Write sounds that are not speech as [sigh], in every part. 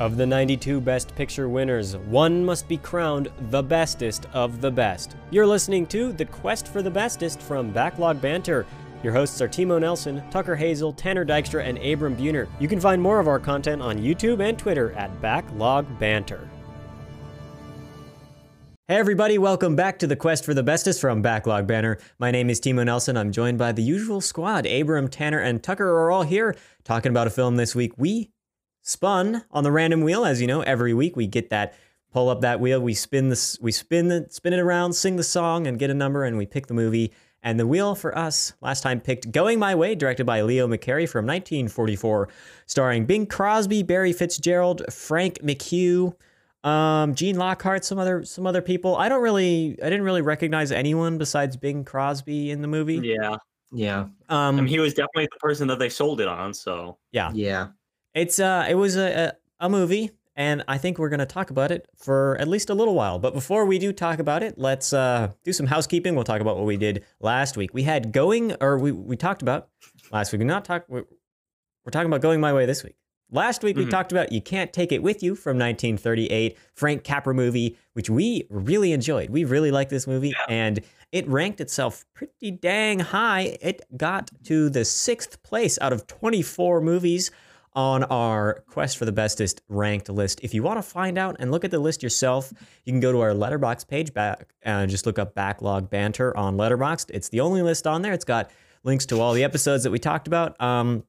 Of the 92 Best Picture winners, one must be crowned the bestest of the best. You're listening to The Quest for the Bestest from Backlog Banter. Your hosts are Timo Nelson, Tucker Hazel, Tanner Dykstra, and Abram Buhner. You can find more of our content on YouTube and Twitter at Backlog Banter. Hey everybody, welcome back to the Quest for the Bestest from Backlog Banter. My name is Timo Nelson. I'm joined by the usual squad. Abram, Tanner, and Tucker are all here talking about a film this week we spun on the random wheel. As you know, every week we get that pull up that wheel, we spin this, we spin the spin it around, sing the song, and get a number, and we pick the movie. And the wheel for us last time picked Going My Way, directed by Leo McCarey from 1944, starring Bing Crosby, Barry Fitzgerald, Frank McHugh, um, Gene Lockhart, some other some other people. I don't really, I didn't really recognize anyone besides Bing Crosby in the movie. Yeah. Yeah. Um, I mean, he was definitely the person that they sold it on. So yeah, Yeah. It's uh, it was a, a, a movie, and I think we're gonna talk about it for at least a little while. But before we do talk about it, let's uh, do some housekeeping. We'll talk about what we did last week. We had going, or we we talked about last week. We not talk. We're, we're talking about going my way this week. Last week we Mhm. talked about You Can't Take It With You from 1938, Frank Capra movie, which we really enjoyed. We really liked this movie, and it ranked itself pretty dang high. It got to the sixth place out of 24 movies on our Quest for the Bestest ranked list. If you want to find out and look at the list yourself, you can go to our Letterboxd page back and just look up Backlog Banter on Letterboxd. It's the only list on there. It's got links to all the episodes that we talked about. Um,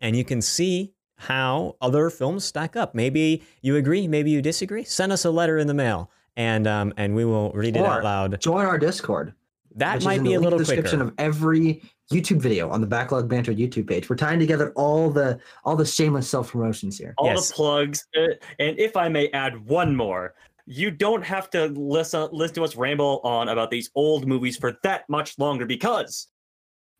and you can see how other films stack up. Maybe you agree, maybe you disagree. Send us a letter in the mail, and um, and we will read it out loud. Join our Discord. That might be a little description quicker. of every YouTube video on the Backlog Banter YouTube page. We're tying together all the all the shameless self promotions here. all Yes. the plugs. uh, And if I may add one more, you don't have to listen listen to us ramble on about these old movies for that much longer because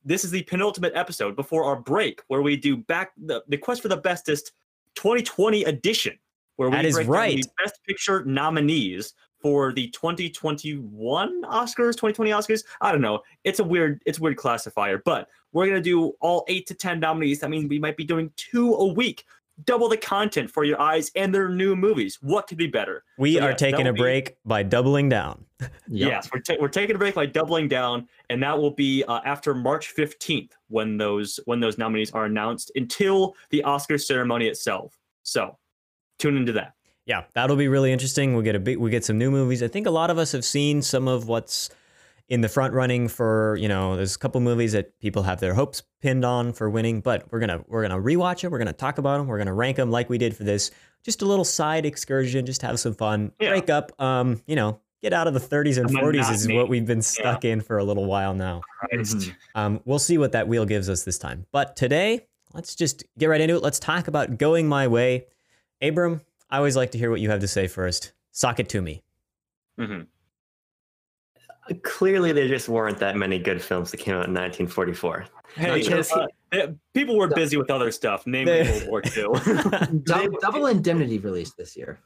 this is the penultimate episode before our break where we do back the, the quest for the bestest 2020 edition where we That is break down right. the best picture nominees for the 2021 Oscars, 2020 Oscars. I don't know. It's a weird, it's a weird classifier, but we're gonna do all eight to ten nominees. That means we might be doing two a week. Double the content for your eyes and their new movies. What could be better? we So, are taking a that'll be- break by doubling down. Yep. [laughs] Yes, we're, ta- we're taking a break by doubling down, and that will be uh, after March 15th when those when those nominees are announced until the Oscar ceremony itself. So tune into that. Yeah, that'll be really interesting. We'll get a big, we get some new movies. I think a lot of us have seen some of what's in the front running for, you know, there's a couple movies that people have their hopes pinned on for winning, but we're going to we're going to rewatch them, we're going to talk about them, we're going to rank them like we did for this. Just a little side excursion, just have some fun. Yeah. Break up um, you know, get out of the 30s and The 40s is monotony. what we've been stuck in for a little while now. Christ. Mhm. Um, we'll see what that wheel gives us this time. But today, let's just get right into it. Let's talk about going my way. Abram, I always like to hear what you have to say first. Sock it to me. Mhm. Clearly, there just weren't that many good films that came out in 1944. Hey, Because uh, uh, people were busy with other stuff, namely They- World War [laughs] II. [laughs] Dou- Double Indemnity released this year.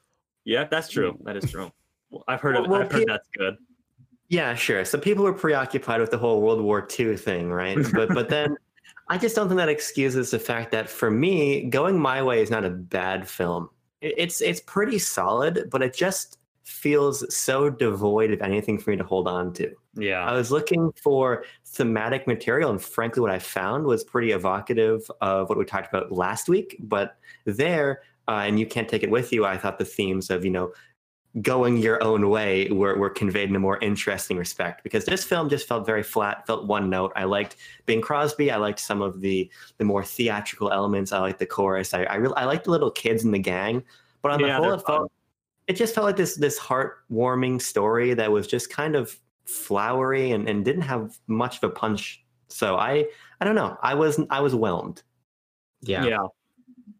yeah, that's true. That is true. Well, I've heard of, Well, I've heard pe- that's good. Yeah, sure. So people were preoccupied with the whole World War II thing, right? But but then [laughs] I just don't think that excuses the fact that for me, Going My Way is not a bad film. It- It's it's pretty solid, but it just feels so devoid of anything for me to hold on to. Yeah. I was looking for thematic material, and frankly, what I found was pretty evocative of what we talked about last week. But there, uh, and you can't take it with you. I thought the themes of you know going your own way were, were conveyed in a more interesting respect because this film just felt very flat, felt one note. I liked Bing Crosby. I liked some of the the more theatrical elements. I liked the chorus. I I, really, I liked the little kids in the gang. But on the Yeah, whole, it felt it just felt like this this heartwarming story that was just kind of flowery and, and didn't have much of a punch. So I I don't know. I was I was whelmed. Yeah. Yeah.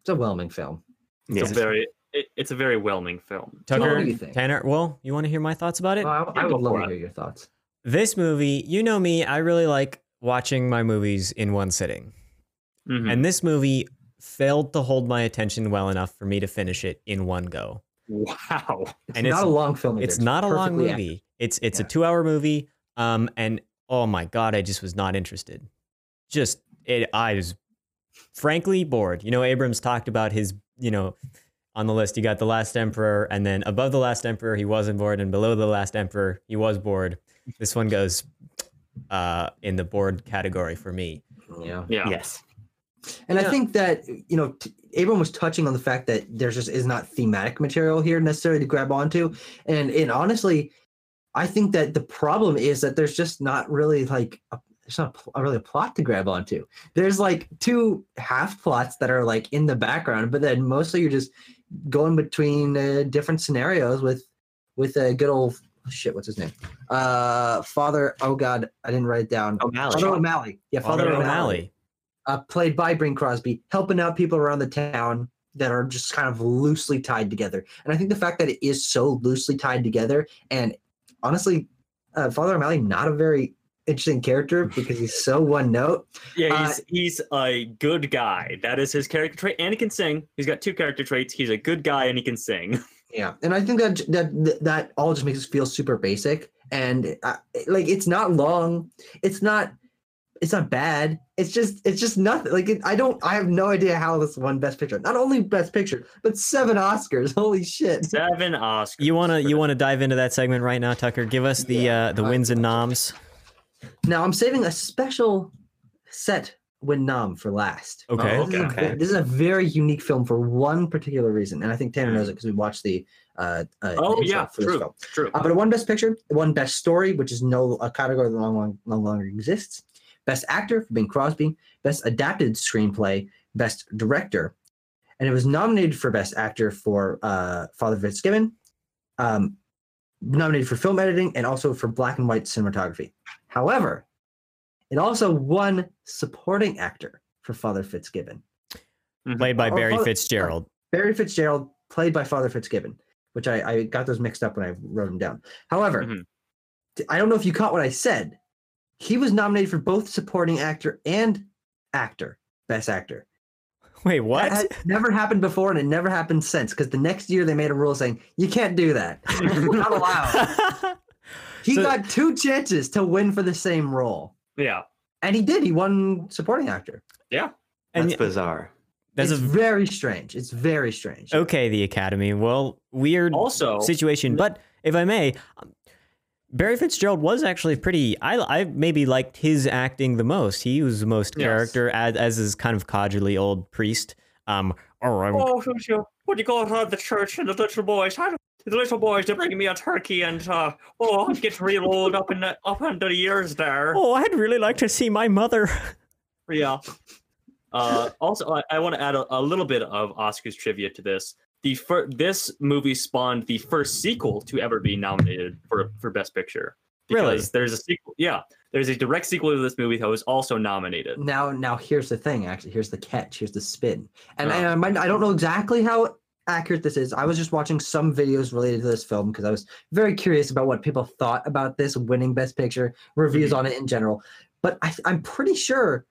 It's a whelming film. It's Yes. a very it, it's a very whelming film. Tucker, what do you think? Tanner, well, you want to hear my thoughts about it? I, I would love to hear your thoughts. this movie, you know me, I really like watching my movies in one sitting. Mhm. And this movie failed to hold my attention well enough for me to finish it in one go. Wow. It's And not it's- a long film. either. It's not a long perfectly movie. It's it's a 2-hour movie um and oh my god, I just was not interested. Just it I was frankly bored. You know, Abrams talked about his, you know, on the list, you got the Last Emperor, and then above the Last Emperor, he wasn't bored, and below the Last Emperor, he was bored. This one goes uh, in the bored category for me. Yeah. Yeah. Yes. And I think that you know, t- Abram was touching on the fact that there's just is not thematic material here necessarily to grab onto, and and honestly, I think that the problem is that there's just not really like a, there's not a, pl- really a plot to grab onto. There's like two half plots that are like in the background, but then mostly you're just going between uh, different scenarios with with a good old shit. What's his name? Uh, Father. Oh God, I didn't write it down. O'Malley. Father O'Malley. Yeah, Father, Father O'Malley O'Malley. uh, played by Bing Crosby, helping out people around the town that are just kind of loosely tied together. And I think the fact that it is so loosely tied together, and honestly, uh, Father O'Malley not a very interesting character because he's so one note. Yeah, Uh, he's he's a good guy. That is his character trait, and he can sing. He's got two character traits. He's a good guy, and he can sing. [laughs] Yeah, and I think that that that all just makes us feel super basic, and uh, like it's not long, it's not. It's not bad. It's just it's just nothing. Like it, I don't I have no idea how this won Best Picture. Not only Best Picture, but seven Oscars. [laughs] Holy shit! Seven Oscars. You wanna you wanna dive into that segment right now, Tucker? Give us the uh, the Uh, wins and noms. Now I'm saving a special set win nom for last. Okay. Oh, This, is a, okay. this is a very unique film for one particular reason, and I think Tanner knows it because we watched the. Uh, uh, Oh yeah, for this true, film. true. Uh, but it won Best Picture, it won Best Story, which is no a category that no longer, no longer exists. Best Actor for Bing Crosby, Best Adapted Screenplay, Best Director, and it was nominated for Best Actor for uh, Father Fitzgibbon, um, nominated for film editing, and also for black and white cinematography. However, it also won Supporting Actor for Father Fitzgibbon. Played by Or Barry Father- Fitzgerald. Barry Fitzgerald, played by Father Fitzgibbon, which I, I got those mixed up when I wrote them down. However, Mhm. t- I don't know if you caught what I said. He was nominated for both supporting actor and actor, best actor. [laughs] Wait, what? had never happened before, and it never happened since. Because the next year they made a rule saying you can't do that. You're [laughs] not allowed. [laughs] He So- got two chances to win for the same role, Yeah. and he did. He won supporting actor. Yeah. and That's bizarre. that's it's a very strange. It's very strange. okay. The Academy. Well, weird Also, situation. But if I may, um, Barry Fitzgerald was actually pretty. I I maybe liked his acting the most. He was the most Yes. character as as his kind of codgerly old priest. Um, oh, I'm, oh, don't you, when you go around the church and the little boys, I don't- the little boys, they're bringing me a turkey, and uh, oh, I'm getting real old up in the, up under the years there. oh, I'd really like to see my mother. [laughs] Yeah. Uh, also, I, I want to add a, a little bit of Oscars trivia to this. The fir- this movie spawned the first sequel to ever be nominated for for Best Picture. Really? There's a sequel. Yeah, there's a direct sequel to this movie that was also nominated. now now here's the thing actually here's the catch here's the spin and, Oh. and I, might, I don't know exactly how accurate this is i was just watching some videos related to this film because i was very curious about what people thought about this winning best picture reviews on it in general but I, i'm pretty sure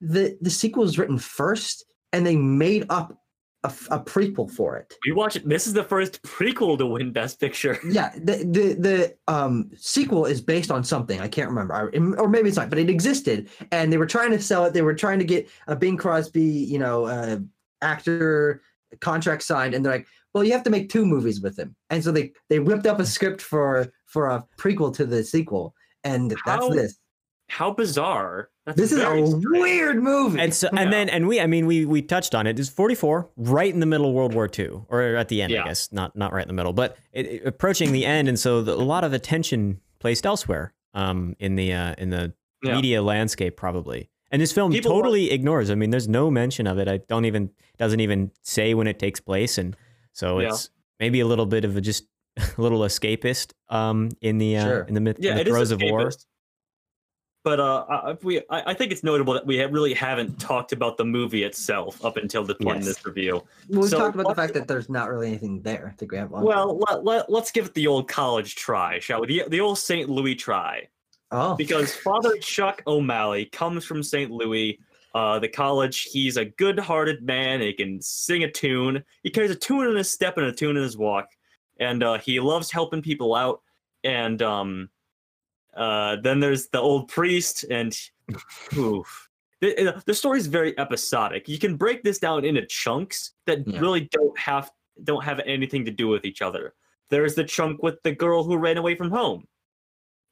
the the sequel was written first and they made up a prequel for it We watch it. This is the first prequel to win Best Picture. [laughs] yeah the, the the um sequel is based on something i can't remember I- or maybe it's not but it existed and they were trying to sell it they were trying to get a bing crosby you know uh, actor contract signed and they're like well you have to make two movies with him and so they they whipped up a script for for a prequel to the sequel and that's How this How bizarre! That's this is a strange. weird movie And so, Yeah. and then, and we, I mean, we we touched on it. It's 44, right in the middle of World War II, or at the end, Yeah. I guess, not not right in the middle, but it, it- approaching the end, and so the, a lot of attention placed elsewhere, um, in the uh, in the Yeah. media landscape, probably. And this film People want- totally ignores. I mean, there's no mention of it. I don't even doesn't even say when it takes place, and so Yeah. it's maybe a little bit of a just [laughs] a little escapist, um, in the uh, Sure. in the myth, Yeah, in the it is throes of war. But uh, I- if we, I I think it's notable that we have really haven't talked about the movie itself up until the point in this review. well, we so talked about the fact that there's not really anything there to grab on Well, let, let, let's give it the old college try, shall we? The, the old St. Louis try. Oh Because Father Chuck O'Malley comes from St. Louis, uh, the college. He's a good hearted man. He can sing a tune. He carries a tune in his step and a tune in his walk. And uh, he loves helping people out. And um, uh, then there's the old priest, and [laughs] oof. The, the story is very episodic. You can break this down into chunks that Yeah. really don't have don't have anything to do with each other. There's the chunk with the girl who ran away from home.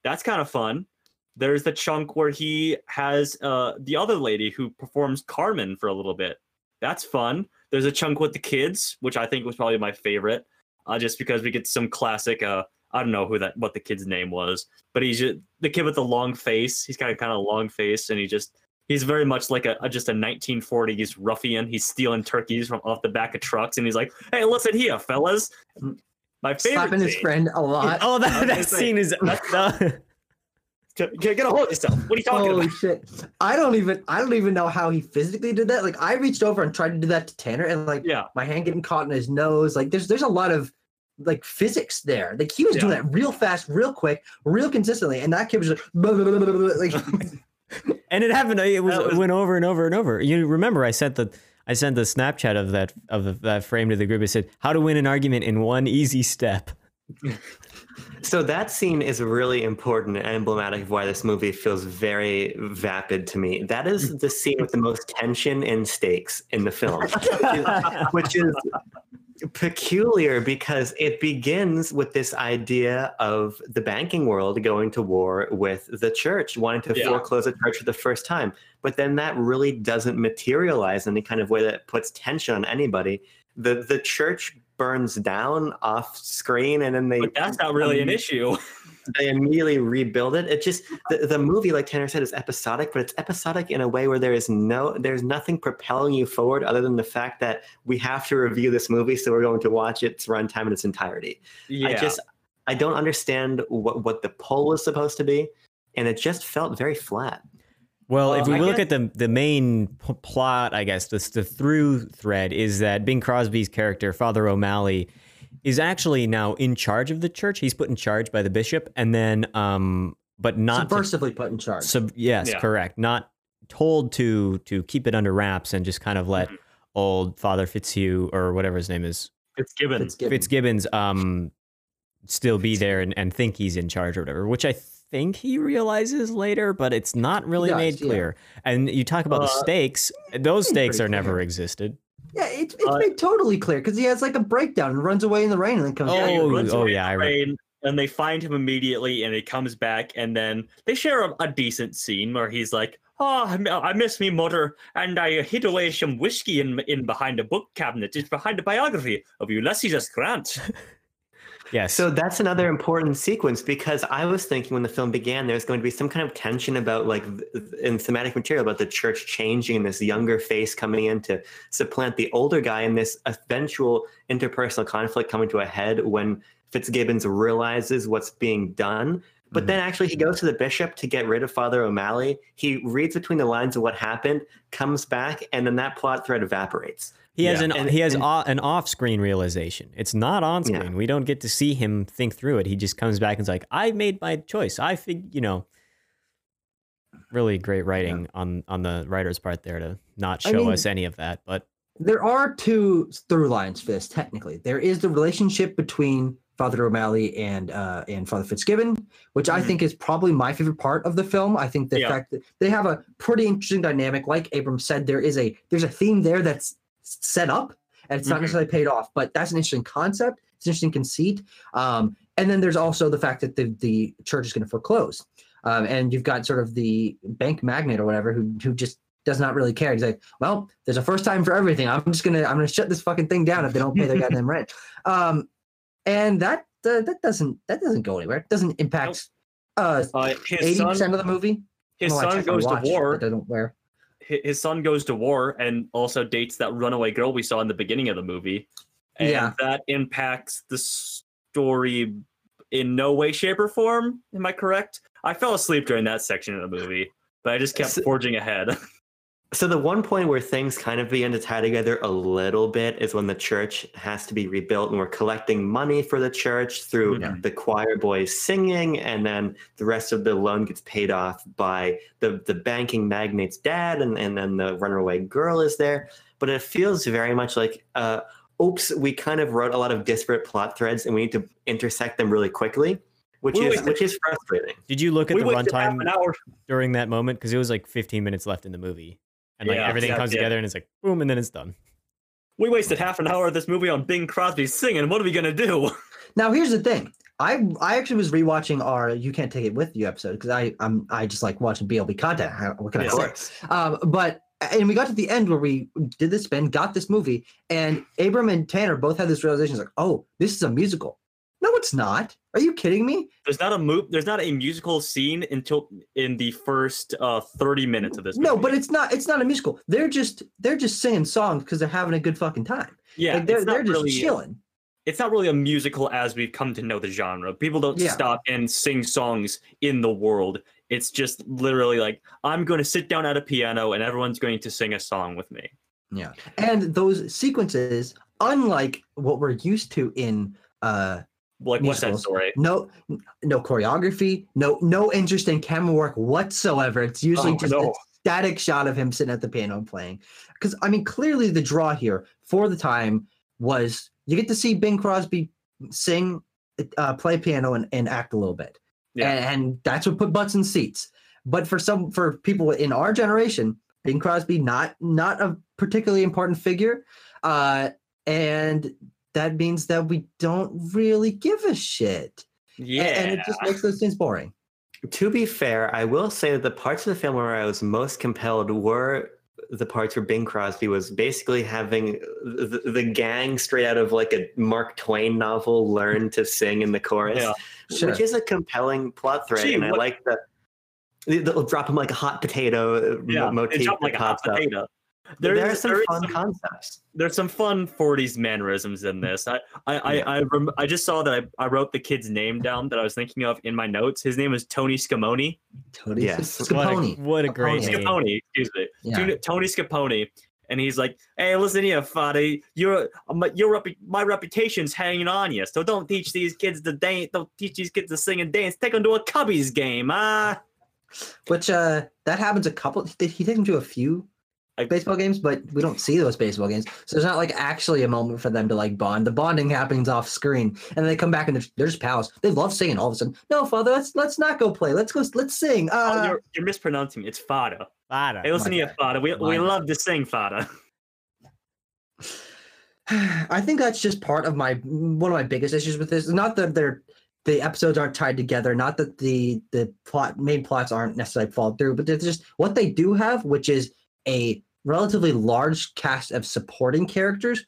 That's kind of fun. There's the chunk where he has uh, the other lady who performs Carmen for a little bit. That's fun. There's a chunk with the kids, which I think was probably my favorite, uh, just because we get some classic. Uh, I don't know who that what the kid's name was, but he's just, the kid with the long face. He's got a kind of long face, and he just he's very much like a, a, just a 1940s ruffian. He's stealing turkeys from off the back of trucks, and he's like, "Hey, listen here, fellas." My favorite. Slapping his friend a [laughs] lot. Oh, that, that gonna say, scene is. the- [laughs] Get, get a hold of yourself. What are you talking Holy about? shit! I don't even I don't even know how he physically did that. Like I reached over and tried to do that to Tanner, and like Yeah, my hand getting caught in his nose. Like there's there's a lot of like physics there. Like he was doing that real fast, real quick, real consistently, and that kid was just like [laughs] [laughs] and it happened. It was, was- it went over and over and over. You remember? I sent the I sent the Snapchat of that of that frame to the group. I said, "How to win an argument in one easy step." [laughs] So that scene is really important and emblematic of why this movie feels very vapid to me. That is the scene with the most tension and stakes in the film, [laughs] which is peculiar because it begins with this idea of the banking world going to war with the church, wanting to Yeah. foreclose a church for the first time. But then that really doesn't materialize in any kind of way that puts tension on anybody. The the church burns down off screen and then they but that's not really an issue. [laughs] they immediately rebuild it. It just the, the movie, like Tanner said, is episodic, but it's episodic in a way where there is no there's nothing propelling you forward other than the fact that we have to review this movie, so we're going to watch its runtime in its entirety. Yeah, I just I don't understand what what the pull was supposed to be, and it just felt very flat. Well, if we I look guess- at the the main p- plot, I guess the the through thread is that Bing Crosby's character, Father O'Malley, is actually now in charge of the church. He's put in charge by the bishop, and then, um, but not to- subversively put in charge. Sub, yes, Yeah. correct. Not told to to keep it under wraps and just kind of let Mhm. old Father Fitzhugh or whatever his name is Fitzgibbon. Fitzgibbon. Fitzgibbons um still be there and, and think he's in charge or whatever, which I think he realizes later, but it's not really does, made yeah. clear. And you talk about the Uh, stakes; those stakes pretty are never existed. Yeah, it's it's Uh, made totally clear because he has like a breakdown and runs away in the rain and then comes Oh, back. runs oh, yeah, in I rain, and they find him immediately, and he comes back, and then they share a, a decent scene where he's like, "Oh, I I miss me mother, and I hid away some whiskey in in behind a book cabinet. It's behind a biography of Ulysses S. Grant." [laughs] Yes. So that's another important sequence because I was thinking when the film began, there's going to be some kind of tension about like in thematic material about the church changing and this younger face coming in to supplant the older guy and this eventual interpersonal conflict coming to a head when Fitzgibbons realizes what's being done. But mm-hmm. then actually he goes to the bishop to get rid of Father O'Malley. He reads between the lines of what happened, comes back, and then that plot thread evaporates. he has yeah, an and- he has and- o- an off-screen realization. It's not on Yeah. screen. We don't get to see him think through it. He just comes back and's like, "I made my choice. I fig, you know." Really great writing on on the writer's part there to not I show mean- us any of that, but There are two through lines for this. Technically, there is the relationship between Father O'Malley and uh, and Father Fitzgibbon, which I Mhm. think is probably my favorite part of the film. I think the Yeah. fact that they have a pretty interesting dynamic. Like Abram said, there is a there's a theme there that's set up, and it's not Mhm. necessarily paid off. But that's an interesting concept. It's an interesting conceit. Um, and then there's also the fact that the the church is going to foreclose, um, and you've got sort of the bank magnate or whatever who who just does not really care. He's like, well, there's a first time for everything. I'm just gonna I'm gonna shut this fucking thing down if they don't pay their [laughs] goddamn rent. Um, and that uh, that doesn't that doesn't go anywhere. It doesn't impact uh Uh, his eighty percent of the movie. his Well, son goes to war. Doesn't wear. his son goes to war and also dates that runaway girl we saw in the beginning of the movie. And Yeah. that impacts the story in no way, shape, or form. Am I correct? I fell asleep during that section of the movie, but I just kept forging ahead. [laughs] So the one point where things kind of begin to tie together a little bit is when the church has to be rebuilt and we're collecting money for the church through Yeah. the choir boys singing and then the rest of the loan gets paid off by the, the banking magnate's dad and, and then the runaway girl is there. But it feels very much like uh oops, we kind of wrote a lot of disparate plot threads and we need to intersect them really quickly, which We is wasted- which is frustrating. did you look at we the runtime an hour. during that moment because it was like 15 minutes left in the movie, and like Yeah, everything yeah, comes together and it's like boom, and then it's done. We wasted half an hour of this movie on Bing Crosby singing. What are we gonna do? [laughs] Now here's the thing. I I actually was rewatching our "You Can't Take It With You" episode because I I'm I just like watching BLB content. How- What can Yeah. I say? Um, but and we got to the end where we did this spin, got this movie, and Abram and Tanner both had this realization: like, oh, this is a musical. It's not. Are you kidding me? There's not a move. There's not a musical scene until in the first uh 30 minutes of this. No, but it's not. It's not a musical. They're just they're just singing songs because they're having a good fucking time. yeah, like they're they're just really, chilling. It's not really a musical as we've come to know the genre. People don't Yeah. stop and sing songs in the world. It's just literally like I'm going to sit down at a piano and everyone's going to sing a song with me. Yeah, and those sequences, unlike what we're used to in uh Like what's that Musicals. story? no no choreography no no interesting camera work whatsoever it's usually Oh, just no. a static shot of him sitting at the piano playing because i mean clearly the draw here for the time was you get to see bing crosby sing uh, play piano and, and act a little bit Yeah. and, and that's what put butts in seats but for some for people in our generation bing crosby not not a particularly important figure uh and that means that we don't really give a shit Yeah. and it just makes those scenes boring. To be fair, I will say that the parts of the film where I was most compelled were the parts where Bing Crosby was basically having the, the gang straight out of like a Mark Twain novel learn to sing in the chorus, Yeah. Sure. which is a compelling plot thread. Gee, and I like that they'll drop him like a hot potato uh, yeah. motif It jumped that like a hot potato. up. Potato. There, There are some there is fun some- concepts. there's some fun 40s mannerisms in this. I I I Yeah. I, rem- I just saw that I, I wrote the kid's name down that I was thinking of in my notes. His name is Tony Scamoni. Tony Yes. What a, what a great Scapone. name. Scaponi, excuse me. Yeah. Tony, Tony Scaponi. And he's like, "Hey, listen here, Fadi. You're um, your repu- my reputation's hanging on you. So don't teach these kids to dance. Don't teach these kids to sing and dance. Take them to a Cubbies game, ah." Which uh that happens a couple did he take him to a few I- baseball games, but we don't see those baseball games. So there's not like actually a moment for them to like bond. The bonding happens off screen. And then they come back and they're, they're just pals. They love singing all of a sudden. No, father, let's let's not go play. Let's go let's sing. Oh, Uh, you're, you're mispronouncing it. It's Fada. Fada. Hey, listen my here, bad. Fada. We, My we bad. love to sing, Fada. [sighs] I think that's just part of my one of my biggest issues with this. Not that they're the episodes aren't tied together, not that the the plot main plots aren't necessarily followed through, but it's just what they do have, which is a relatively large cast of supporting characters.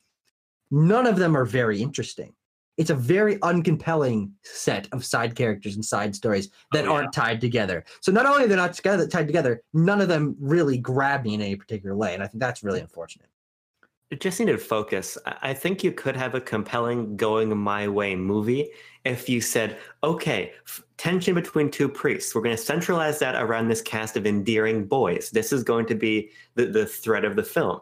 None of them are very interesting. It's a very uncompelling set of side characters and side stories that Oh, yeah. aren't tied together. So not only they're they not together tied together, none of them really grab me in any particular way, and I think that's really unfortunate. It just needed focus. I think you could have a compelling going my way movie if you said, okay, f- tension between two priests. We're going to centralize that around this cast of endearing boys. This is going to be the, the thread of the film.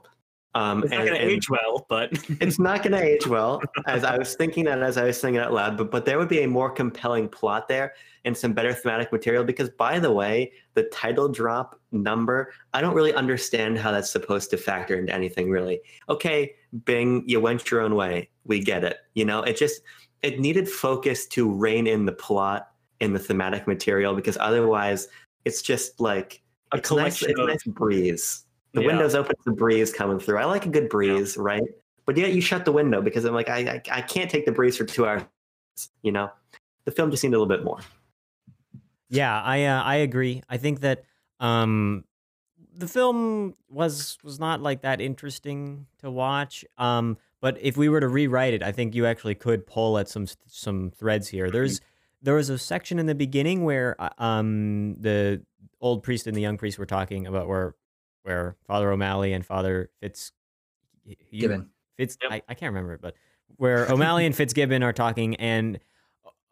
Um, It's not going to age well, but [laughs] it's not going to age well, as I was thinking that as I was saying it out loud, but, but there would be a more compelling plot there and some better thematic material because, by the way, the title drop number, I don't really understand how that's supposed to factor into anything really. Okay, Bing, you went your own way. We get it. You know, it just, it needed focus to rein in the plot in the thematic material because otherwise it's just like a it's nice, collection it's a of nice breeze. The Yeah. window's open, a breeze coming through. I like a good breeze, right? But yet you shut the window because I'm like, I, I I can't take the breeze for two hours. You know, the film just needed a little bit more. Yeah, I uh, I agree. I think that um the film was was not like that interesting to watch. Um but if we were to rewrite it, I think you actually could pull at some some threads here. There's there was a section in the beginning where uh, um the old priest and the young priest were talking about where where Father O'Malley and Father Fitz you- Given. Fitz Yep. I, I can't remember it, but where O'Malley and Fitzgibbon are talking and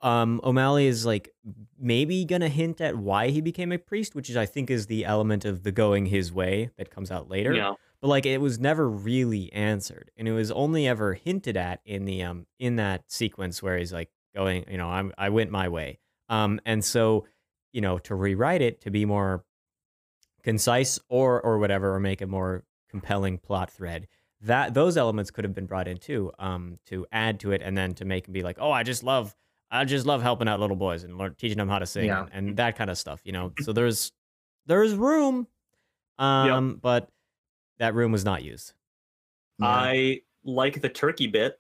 um O'Malley is like maybe gonna hint at why he became a priest, which is I think is the element of the going his way that comes out later. Yeah. But like it was never really answered. And it was only ever hinted at in the um in that sequence where he's like going, you know, I'm I went my way. Um and so, you know, to rewrite it to be more concise or or whatever or make a more compelling plot thread that those elements could have been brought in too um to add to it and then to make him be like oh i just love i just love helping out little boys and learn, teaching them how to sing Yeah. and, and that kind of stuff you know so [clears throat] there's there's room um but that room was not used Yeah. I like the turkey bit,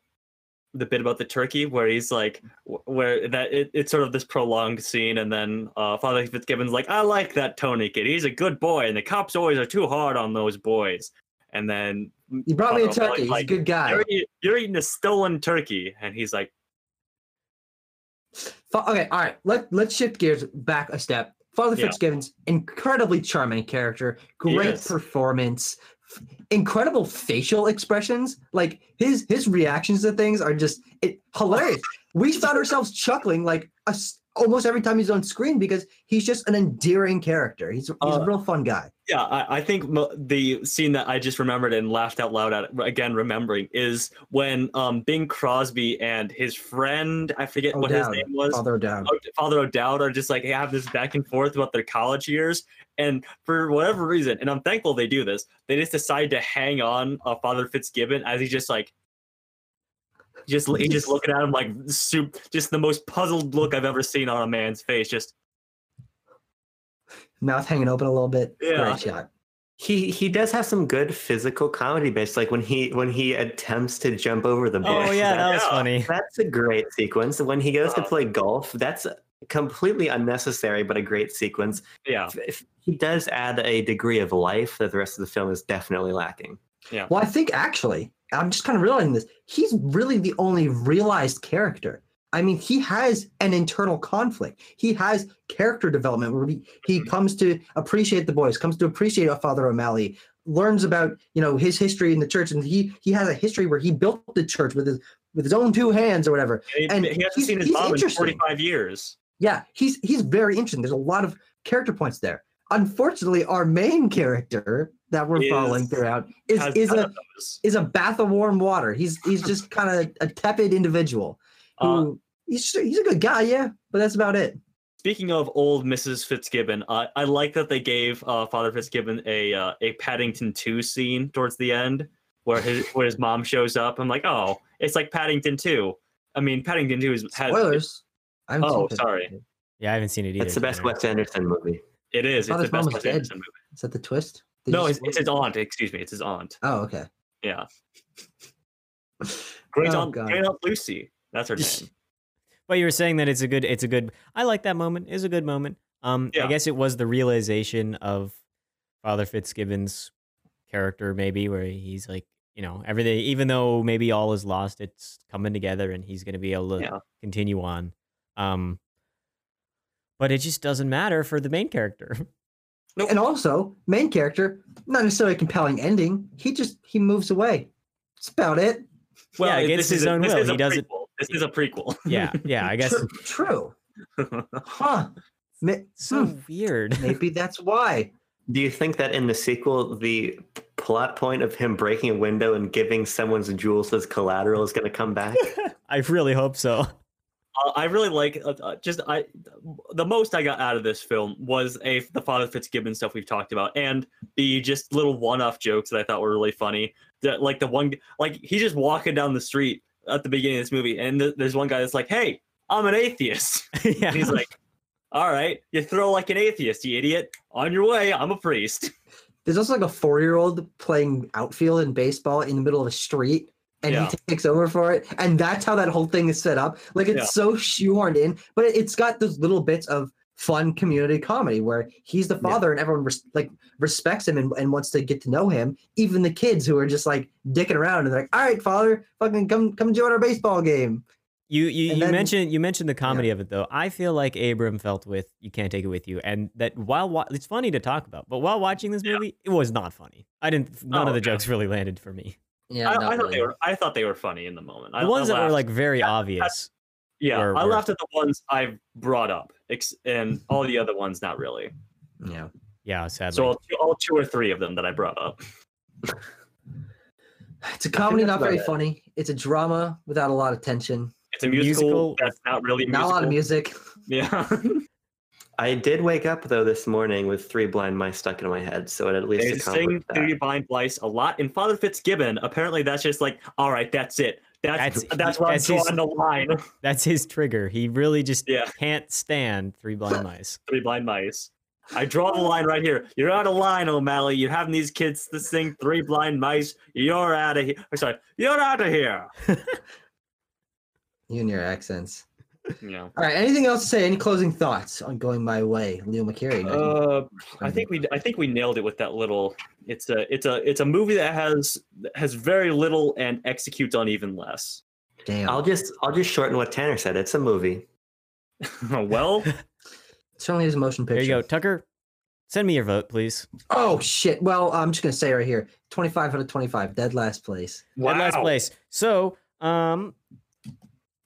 the bit about the turkey, where he's like, where that it, it's sort of this prolonged scene, and then uh, Father Fitzgibbon's like, I like that Tony kid. He's a good boy, and the cops always are too hard on those boys. And then You brought me a Father O'Malley's turkey. He's a good guy. you're, you're eating a stolen turkey, and he's like, Okay, all right. Let let's shift gears back a step. Father Yeah. Fitzgibbon's incredibly charming character, great performance, f- incredible facial expressions. Like his his reactions to things are just it hilarious. we found ourselves chuckling like a almost every time he's on screen because he's just an endearing character. He's he's Uh, a real fun guy. Yeah, I, I think mo- the scene that I just remembered and laughed out loud at again, remembering is when um Bing Crosby and his friend, I forget what his name was, Father O'Dowd. Father O'Dowd, are just like have this back and forth about their college years. And for whatever reason, and I'm thankful they do this, they just decide to hang on uh, Father Fitzgibbon as he just like. Just he's just [laughs] looking at him like soup, just the most puzzled look I've ever seen on a man's face. Just Mouth hanging open a little bit. Yeah. Great shot. He he does have some good physical comedy bits, like when he when he attempts to jump over the oh, bush. Oh yeah, that was Yeah. funny. That's a great sequence. When he goes to play golf, that's completely unnecessary, but a great sequence. yeah, If- if he does add a degree of life that the rest of the film is definitely lacking. Yeah. Well, I think actually, I'm just kind of realizing this. He's really the only realized character. I mean, he has an internal conflict. He has character development where he, he mm-hmm. comes to appreciate the boys, comes to appreciate our Father O'Malley, learns about you know his history in the church, and he he has a history where he built the church with his with his own two hands or whatever. he, And he hasn't seen his mom in 45 years. Yeah, he's he's very interesting. There's a lot of character points there. Unfortunately, our main character that we're Is- following throughout is is a those. is a bath of warm water. He's he's [laughs] just kind of a tepid individual Uh, who he's he's a good guy, yeah, but that's about it. Speaking of old Mrs. Fitzgibbon, uh, I like that they gave uh, Father Fitzgibbon a uh, a Paddington 2 scene towards the end where his where his mom shows up. I'm like, oh, it's like Paddington 2. I mean, Paddington 2 is, has Spoilers. I haven't Oh, sorry. Yeah, I haven't seen it either. It's the best to be Wes Anderson movie. it is. It's his the mom best Wes dead. Anderson movie. Is that the twist? Did No, it's, it's his aunt. Excuse me, it's his aunt. Oh, okay. Yeah, [laughs] great Oh, aunt, God. great aunt Lucy. That's her [laughs] name. But you were saying that it's a good, it's a good. I like that moment. It's a good moment. Um, I guess it was the realization of Father Fitzgibbon's character, maybe where he's like, you know, everything. Even though maybe all is lost, it's coming together, and he's going to be able to Yeah. continue on. Um, but it just doesn't matter for the main character. [laughs] And also, main character, not necessarily a compelling ending. He just he moves away. That's about it. Well, Yeah, against his a- own this will, is he does it- prequel. This is a prequel. [laughs] yeah, yeah. I guess True. True. [laughs] Huh. So hmm, weird. [laughs] Maybe that's why. Do you think that in the sequel, the plot point of him breaking a window and giving someone's jewels as collateral is going to come back? I really hope so. Uh, I really like uh, uh, just I the most I got out of this film was a the Father Fitzgibbon stuff we've talked about and the just little one-off jokes that I thought were really funny. That like the one like he's just walking down the street at the beginning of this movie and th- there's one guy that's like, "Hey, I'm an atheist." yeah. [laughs] [laughs] And he's like, "All right, you throw like an atheist, you idiot. On your way, I'm a priest." There's also like a four year old playing outfield in baseball in the middle of a street, and Yeah. he takes over for it. And that's how that whole thing is set up. Like it's Yeah. so shoehorned in, but it- it's got those little bits of fun community comedy where he's the Yeah. father and everyone res- like respects him and, and wants to get to know him. Even the kids who are just like dicking around and they're like, "All right, father, fucking come come join our baseball game." You you, you then- mentioned you mentioned the comedy of it though. I feel like Abram felt with "You Can't Take It With You," and that while wa- it's funny to talk about, but while watching this Yeah. movie, it was not funny. I didn't. None Oh, of the jokes really landed for me. Yeah, I, I thought really. they were I thought they were funny in the moment. I, The ones I that were like very That- obvious. yeah, were- I were- laughed at the ones I've brought up, ex- and all the other ones not really. Yeah. Yeah, sadly. So all two, all two or three of them that I brought up. [laughs] It's a comedy, not very it. funny. It's a drama without a lot of tension. It's a musical, Musical- that's not really Not a lot of music. Yeah, [laughs] [laughs] I did wake up though this morning with three blind mice stuck in my head, so it at least they sing that. Three Blind Mice a lot. And Father Fitzgibbon, apparently that's just like, all right, that's it. That's That's- that's, where that's I'm his- drawing the line. [laughs] That's his trigger. He really just Yeah. can't stand Three Blind Mice. [laughs] Three Blind Mice. I draw the line right here. You're out of line, O'Malley. You're having these kids to sing Three Blind Mice. You're out of here. I'm sorry. You're out of here. [laughs] You and your accents. Yeah. All right. Anything else to say? Any closing thoughts on going my way, Leo McCarey? Uh, I think we I think we nailed it with that little. It's a it's a it's a movie that has has very little and executes on even less. Damn. I'll just I'll just shorten what Tanner said. It's a movie. [laughs] [laughs] well, Certainly is a motion picture. There you go, Tucker. Send me your vote, please. Oh shit. Well, I'm just gonna say right here, 25 out of 25, dead last place. Dead last place. So, um,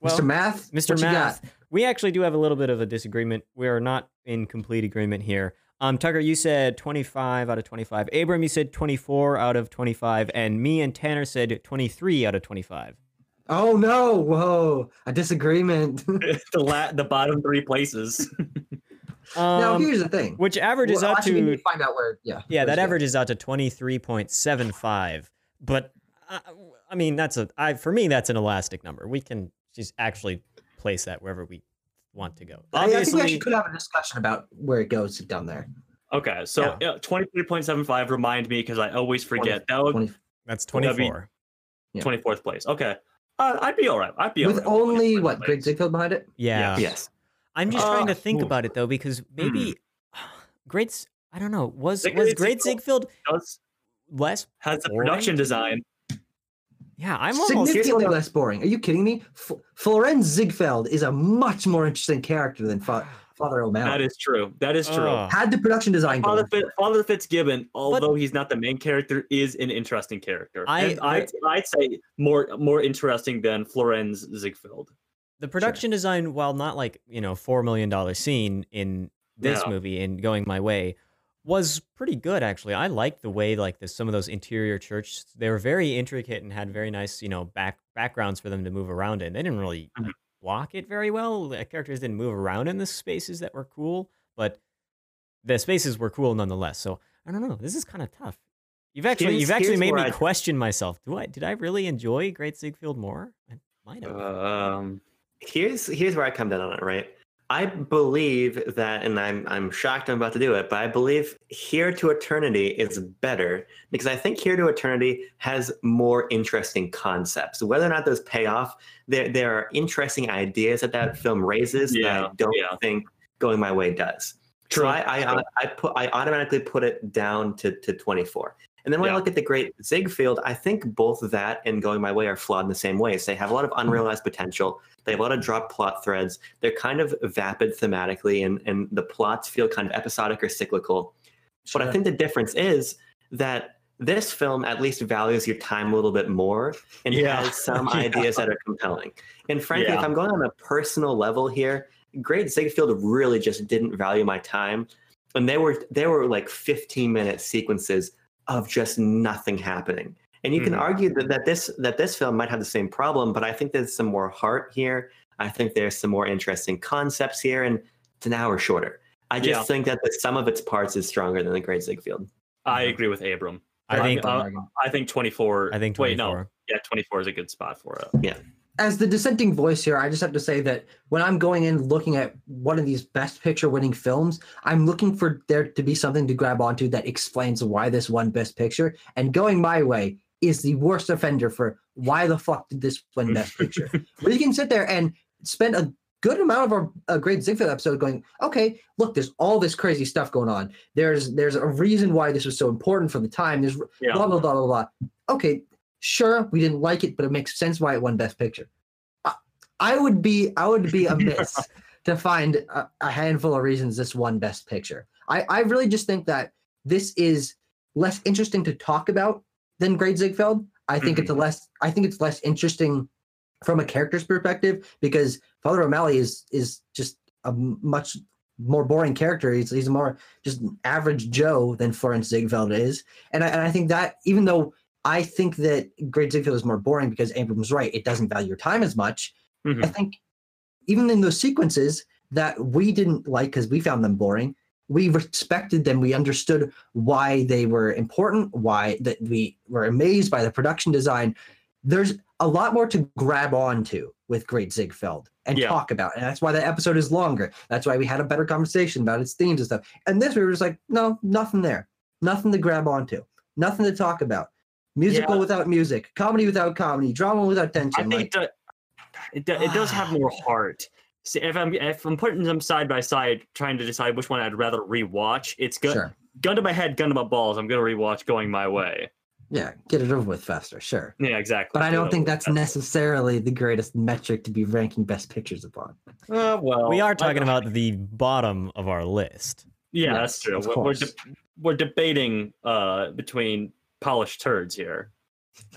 well, Mr. Math, Mr. what you got? Math, we actually do have a little bit of a disagreement. We are not in complete agreement here. Um, Tucker, you said 25 out of 25. Abram, you said 24 out of 25, and me and Tanner said 23 out of 25. Oh no! Whoa, a disagreement. [laughs] [laughs] the la- the bottom three places. [laughs] now Um, here's the thing. which averages Well, out actually, we need to to find out where. Yeah. yeah, that it? averages out to 23.75. But uh, I mean, that's a I for me that's an elastic number. We can just actually place that wherever we want to go. I, I think we actually could have a discussion about where it goes down there. Okay, so yeah. 23.75 remind me because I always forget. That would 20 that's That'd 24. Yeah. 24th place. Okay. Uh, I'd be all right. I'd be all with right only what place. Great Ziegfeld behind it. Yeah. Yes. I'm just trying to Uh, think ooh. about it though, because maybe [sighs] Great. I don't know. Was was Great Great Ziegfeld- Ziegfeld less? has the boring production to me? design. Yeah, I'm almost. Significantly less boring. Are you kidding me? F- Florenz Ziegfeld is a much more interesting character than Fa- Father O'Malley. That is true. That is true. Ugh. Had the production design Father, going. Fit, Father Fitzgibbon, although he's not the main character, is an interesting character. I- And I'd, I'd say more more interesting than Florenz Ziegfeld. the production design, while not like you know four million dollar scene in this Yeah. movie in Going My Way, was pretty good actually. I liked the way like the, some of those interior churches they were very intricate and had very nice you know back backgrounds for them to move around in. They didn't really Mhm. block it very well. The characters didn't move around in the spaces that were cool, but the spaces were cool nonetheless. So I don't know. This is kind of tough. You've actually Here's- you've actually made me I- question myself. Do I did I really enjoy Great Ziegfeld more? I might have. Um, here's here's where I come down on it, right? I believe that, and I'm I'm shocked I'm about to do it, but I believe Here to Eternity is better because I think Here to Eternity has more interesting concepts. Whether or not those pay off, there there are interesting ideas that that film raises that I don't yeah. think Going My Way does. So True, I I. I put I automatically put it down to to 24. And then when I look at the Great Ziegfeld, I think both that and Going My Way are flawed in the same ways. They have a lot of mm-hmm. unrealized potential. They have a lot of dropped plot threads. They're kind of vapid thematically, and, and the plots feel kind of episodic or cyclical. But I think the difference is that this film at least values your time a little bit more and Yeah. has some [laughs] Yeah. ideas that are compelling. And frankly, if I'm going on a personal level here, Great Ziegfeld really just didn't value my time. And they were they were like 15 minute sequences of just nothing happening. And you can Mhm. argue that, that this that this film might have the same problem, but I think there's some more heart here. I think there's some more interesting concepts here, and it's an hour shorter. I just Yeah. think that the sum of its parts is stronger than the Great Ziegfeld. I agree with Abram. I I think uh, I think 24. I think Wait, 24. no. Yeah, 24 is a good spot for it. As the dissenting voice here, I just have to say that when I'm going in looking at one of these best picture winning films, I'm looking for there to be something to grab onto that explains why this won best picture. And going my way is the worst offender for why the fuck did this win best [laughs] picture? we can sit there and spend a good amount of our a great Ziegfeld episode going, okay, look, there's all this crazy stuff going on. There's there's a reason why this was so important for the time. There's Yeah. blah blah blah blah blah. Okay, sure, we didn't like it, but it makes sense why it won Best Picture. I, I would be I would be amiss [laughs] to find a, a handful of reasons this won Best Picture. I I really just think that this is less interesting to talk about than Great Ziegfeld. I think it's a mm-hmm. less I think it's less interesting from a character's perspective because Father O'Malley is is just a much more boring character. He's he's more just average Joe than Florenz Ziegfeld is, and I, and I think that even though I think that Great Ziegfeld is more boring because Abram's right, it doesn't value your time as much. Mhm. I think even in those sequences that we didn't like because we found them boring, we respected them. We understood why they were important, why that we were amazed by the production design. There's a lot more to grab onto with Great Ziegfeld and Yeah. talk about. And that's why that episode is longer. That's why we had a better conversation about its themes and stuff. And this we were just like, no, nothing there. Nothing to grab onto. Nothing to talk about. Musical Yeah. without music, comedy without comedy, drama without tension. I tension. think Like, that it, do- it does have more heart. See, if I'm if I'm putting them side by side, trying to decide which one I'd rather rewatch, it's gun, sure. gun to my head, gun to my balls. I'm gonna rewatch Going My Way. Yeah, get it over with faster, sure. Yeah, exactly. But I don't think that's that's- necessarily the greatest metric to be ranking best pictures upon. Uh, well, we are talking about the bottom of our list. Yeah, Yes, that's true. of We're we're, de- we're debating uh between polished turds here. [sighs]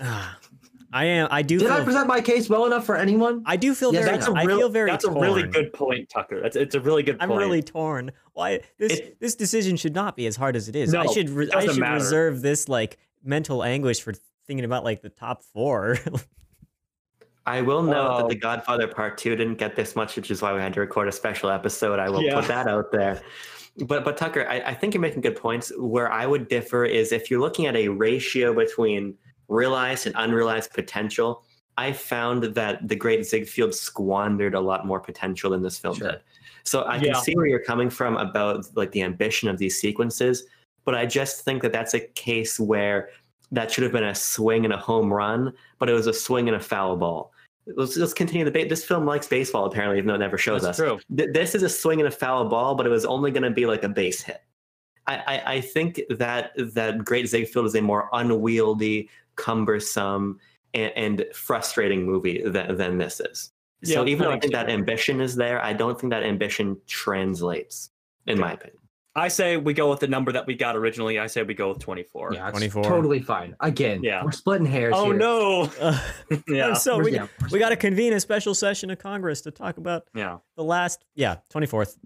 I am. I do. Did feel, I present my case well enough for anyone? I do feel Yes, very. that's a I real- feel very. That's a really good point, Tucker. That's it's a really good I'm really torn. Why this It- this decision should not be as hard as it is. I should re- I should matter. reserve this like mental anguish for thinking about like the top four. [laughs] I will note Oh. that The Godfather Part Two didn't get this much, which is why we had to record a special episode. I will Yeah. put that out there. [laughs] But but Tucker, I, I think you're making good points. Where I would differ is if you're looking at a ratio between realized and unrealized potential. I found that the Great Ziegfeld squandered a lot more potential than this film Sure. did. So I Yeah. can see where you're coming from about like the ambition of these sequences, but I just think that that's a case where that should have been a swing and a home run, but it was a swing and a foul ball. Let's, let's continue the debate. This film likes baseball, apparently, even though it never shows That's us. true. Th- this is a swing and a foul ball, but it was only going to be like a base hit. I, I, I think that that Great Ziegfeld is a more unwieldy, cumbersome, and, and frustrating movie than, than this is. so Yeah, even though I think think that ambition is there, I don't think that ambition translates, in my opinion. I say we go with the number that we got originally. I say we go with 24. Yeah, it's 24. totally fine. Again, Yeah. we're splitting hairs Oh here. no. [laughs] [laughs] yeah. so We're- we, yeah, we're got to convene a special session of Congress to talk about Yeah. the last yeah 24th.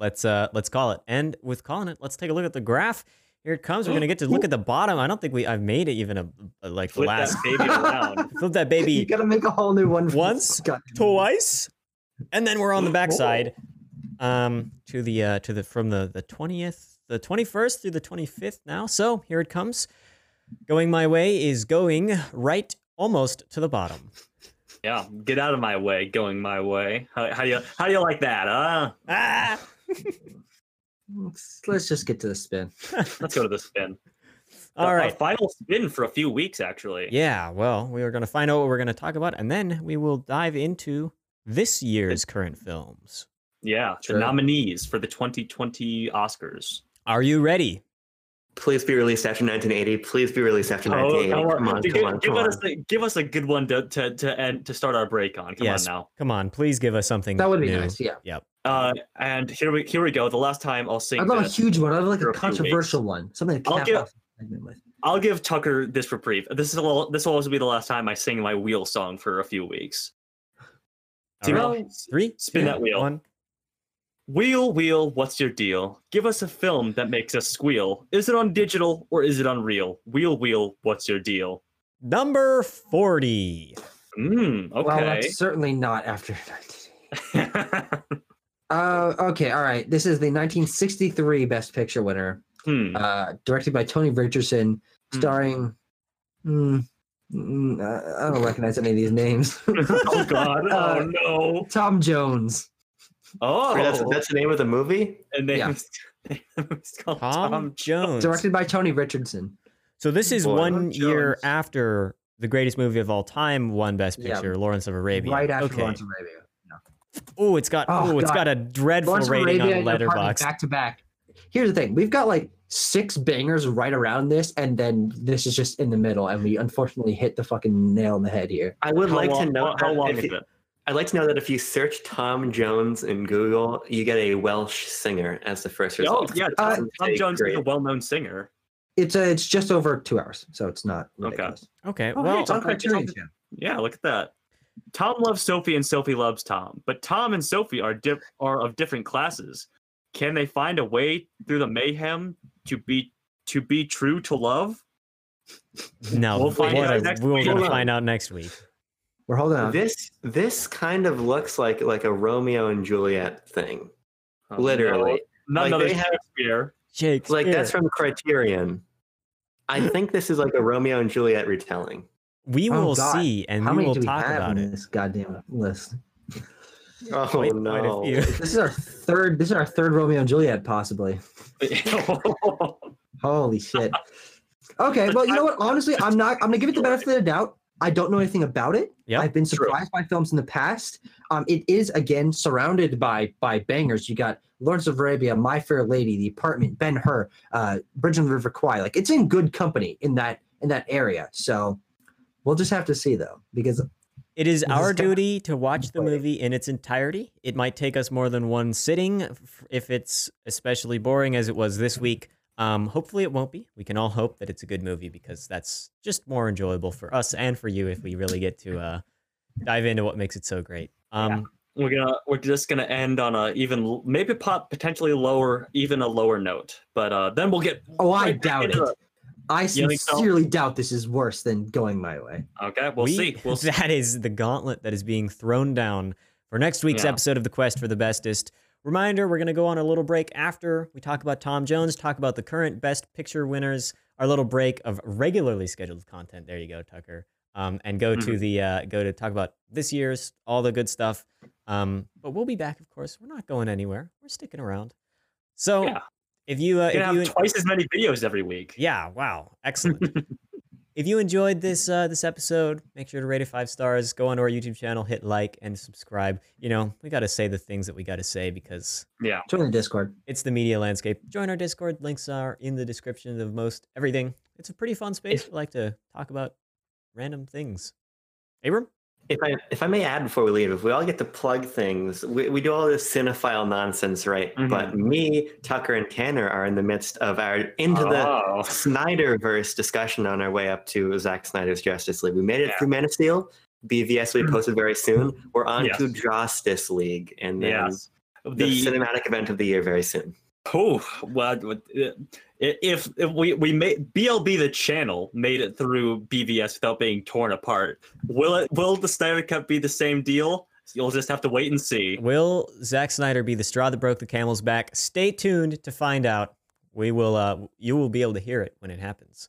Let's uh let's call it. And with calling it, let's take a look at the graph. Here it comes. We're gonna get to look at the bottom. I don't think we I've made it even a, a like the Flip last that baby around. [laughs] flip that baby. you baby gotta make a whole new one. Once, twice, and then we're on the backside, um, to the uh, to the from the the twentieth, the twenty first through the twenty fifth now. So here it comes. Going my way is going right almost to the bottom. Yeah. Get out of my way. Going my way. How, how do you how do you like that? Huh? Ah! Let's, let's just get to the spin. [laughs] Let's go to the spin. All Our right. final spin for a few weeks actually. Yeah. Well, we are going to find out what we're going to talk about, and then we will dive into this year's current films. Yeah. Sure. The nominees for the 2020 Oscars. Are you ready? Please be released after 1980. Please be released after Oh, 1980. come on, Give, come on, give come us on. a, give us a good one to to to end to start our break on. Come Yes. on now. Come on, please give us something. That would be new. nice. Yeah, Uh, and here we here we go. The last time I'll sing I'd love a huge one. I'd like a a controversial one, something to I'll give- off with. I'll give Tucker this reprieve. This is a little, this will also be the last time I sing my wheel song for a few weeks. All Timo, right. Three, Spin two, that wheel. One. Wheel, wheel, what's your deal? Give us a film that makes us squeal. Is it on digital or is it on reel? Wheel, wheel, what's your deal? Number forty. mm-hmm Well, Okay. that's certainly not after [laughs] 1980. [laughs] Uh, okay, all right. This is the 1963 Best Picture winner, hmm. uh, directed by Tony Richardson, Hmm. starring. Mm, mm, uh, I don't recognize any of these names. [laughs] oh God. Oh Uh, no. Tom Jones. Oh. Wait, that's, that's the name of the movie? and yeah. name's [laughs] it's called Tom, Tom. Jones. Directed by Tony Richardson. So this is Boy. one Tom year after the greatest movie of all time won Best Yeah. Picture, Lawrence of Arabia. Right after okay. Lawrence of Arabia. Oh, it's got Oh, oh, it's God. got a dreadful Lawrence rating Arabia on and Department Letterboxd. back to back. Here's the thing: we've got like six bangers right around this, and then this is just in the middle, and we unfortunately hit the fucking nail on the head here. I would How like long, to know how that long if is you- it? I'd like to know that if you search Tom Jones in Google, you get a Welsh singer as the first result. Oh result. yeah, Uh, Tom, Tom Say Jones is a well-known singer. It's uh, it's just over two hours, so it's not Okay. ridiculous. Okay, Oh, well, hey, It's on Okay, Tom- Yeah, look at that. Tom loves Sophie and Sophie loves Tom, but Tom and Sophie are di- are of different classes. Can they find a way through the mayhem to be to be true to love? no, We'll find what out a- next we're week. gonna find out next week. We're holding on. This this kind of looks like like a Romeo and Juliet thing. Oh, Literally. no, none Like, other they have- Shakespeare. Shakespeare. Like that's from Criterion. I [gasps] think this is like a Romeo and Juliet retelling. We Oh, will God. see, and How we many will do we talk have about in it. this goddamn list? Oh Quite- quite a no! few. [laughs] This is our third. This is our third Romeo and Juliet, possibly. [laughs] Holy shit. [laughs] Okay, well, you know what? Honestly, I'm not. I'm gonna give it the benefit of the doubt. I don't know anything about it. Yep, I've been true. surprised by films in the past. Um, it is again surrounded by by bangers. You got Lawrence of Arabia, My Fair Lady, The Apartment, Ben Hur, uh, Bridge on the River Kwai. Like it's in good company in that in that area. So we'll just have to see though, because It is our duty to watch the movie in its entirety. It might take us more than one sitting if it's especially boring as it was this week. Um, hopefully, it won't be. We can all hope that it's a good movie because that's just more enjoyable for us and for you if we really get to uh, dive into what makes it so great. Um, we're gonna we're just gonna end on a even maybe pot potentially lower even a lower note, but uh, then we'll get. oh, I right back doubt it. into I You so? sincerely doubt this is worse than going my way. Okay, we'll we- see. [laughs] We'll see. That is the gauntlet that is being thrown down for next week's Yeah. episode of The Quest for the Bestest. Reminder we're going to go on a little break after we talk about Tom Jones, talk about the current Best Picture winners, our little break of regularly scheduled content. There you go, Tucker. Um, and go Mm-hmm. to the uh, go to talk about this year's all the good stuff. Um, but we'll be back, of course. We're not going anywhere. We're sticking around. So Yeah. if you uh, if you have twice as many videos every week. yeah, wow, excellent. [laughs] if you enjoyed this uh, this episode, make sure to rate it five stars. Go onto our YouTube channel, hit like and subscribe. You know, we got to say the things that we got to say because Yeah. Join the Discord. it's the media landscape. Join our Discord. Links are in the description of most everything. It's a pretty fun space. We like to talk about random things. Abram, If I if I may add before we leave, if we all get to plug things, we, we do all this cinephile nonsense, right? Mhm. But me, Tucker, and Tanner are in the midst of our into the Oh. Snyderverse discussion on our way up to Zack Snyder's Justice League. We made it Yeah. through Man of Steel. BVS will be posted very soon. We're on Yes. to Justice League and then Yes. the, The cinematic event of the year very soon. Oh well, uh, if if we we made BLB the channel made it through BVS without being torn apart, will it will the Snyder Cut be the same deal? You'll just have to wait and see. will Zack Snyder be the straw that broke the camel's back? Stay tuned to find out. We will. Uh, you will be able to hear it when it happens.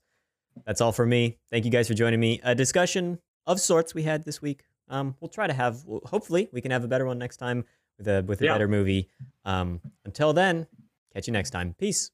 That's all for me. Thank you guys for joining me. A discussion of sorts we had this week. Um, we'll try to have. Hopefully, we can have a better one next time with a with a Yeah. better movie. Um, until then, catch you next time. Peace.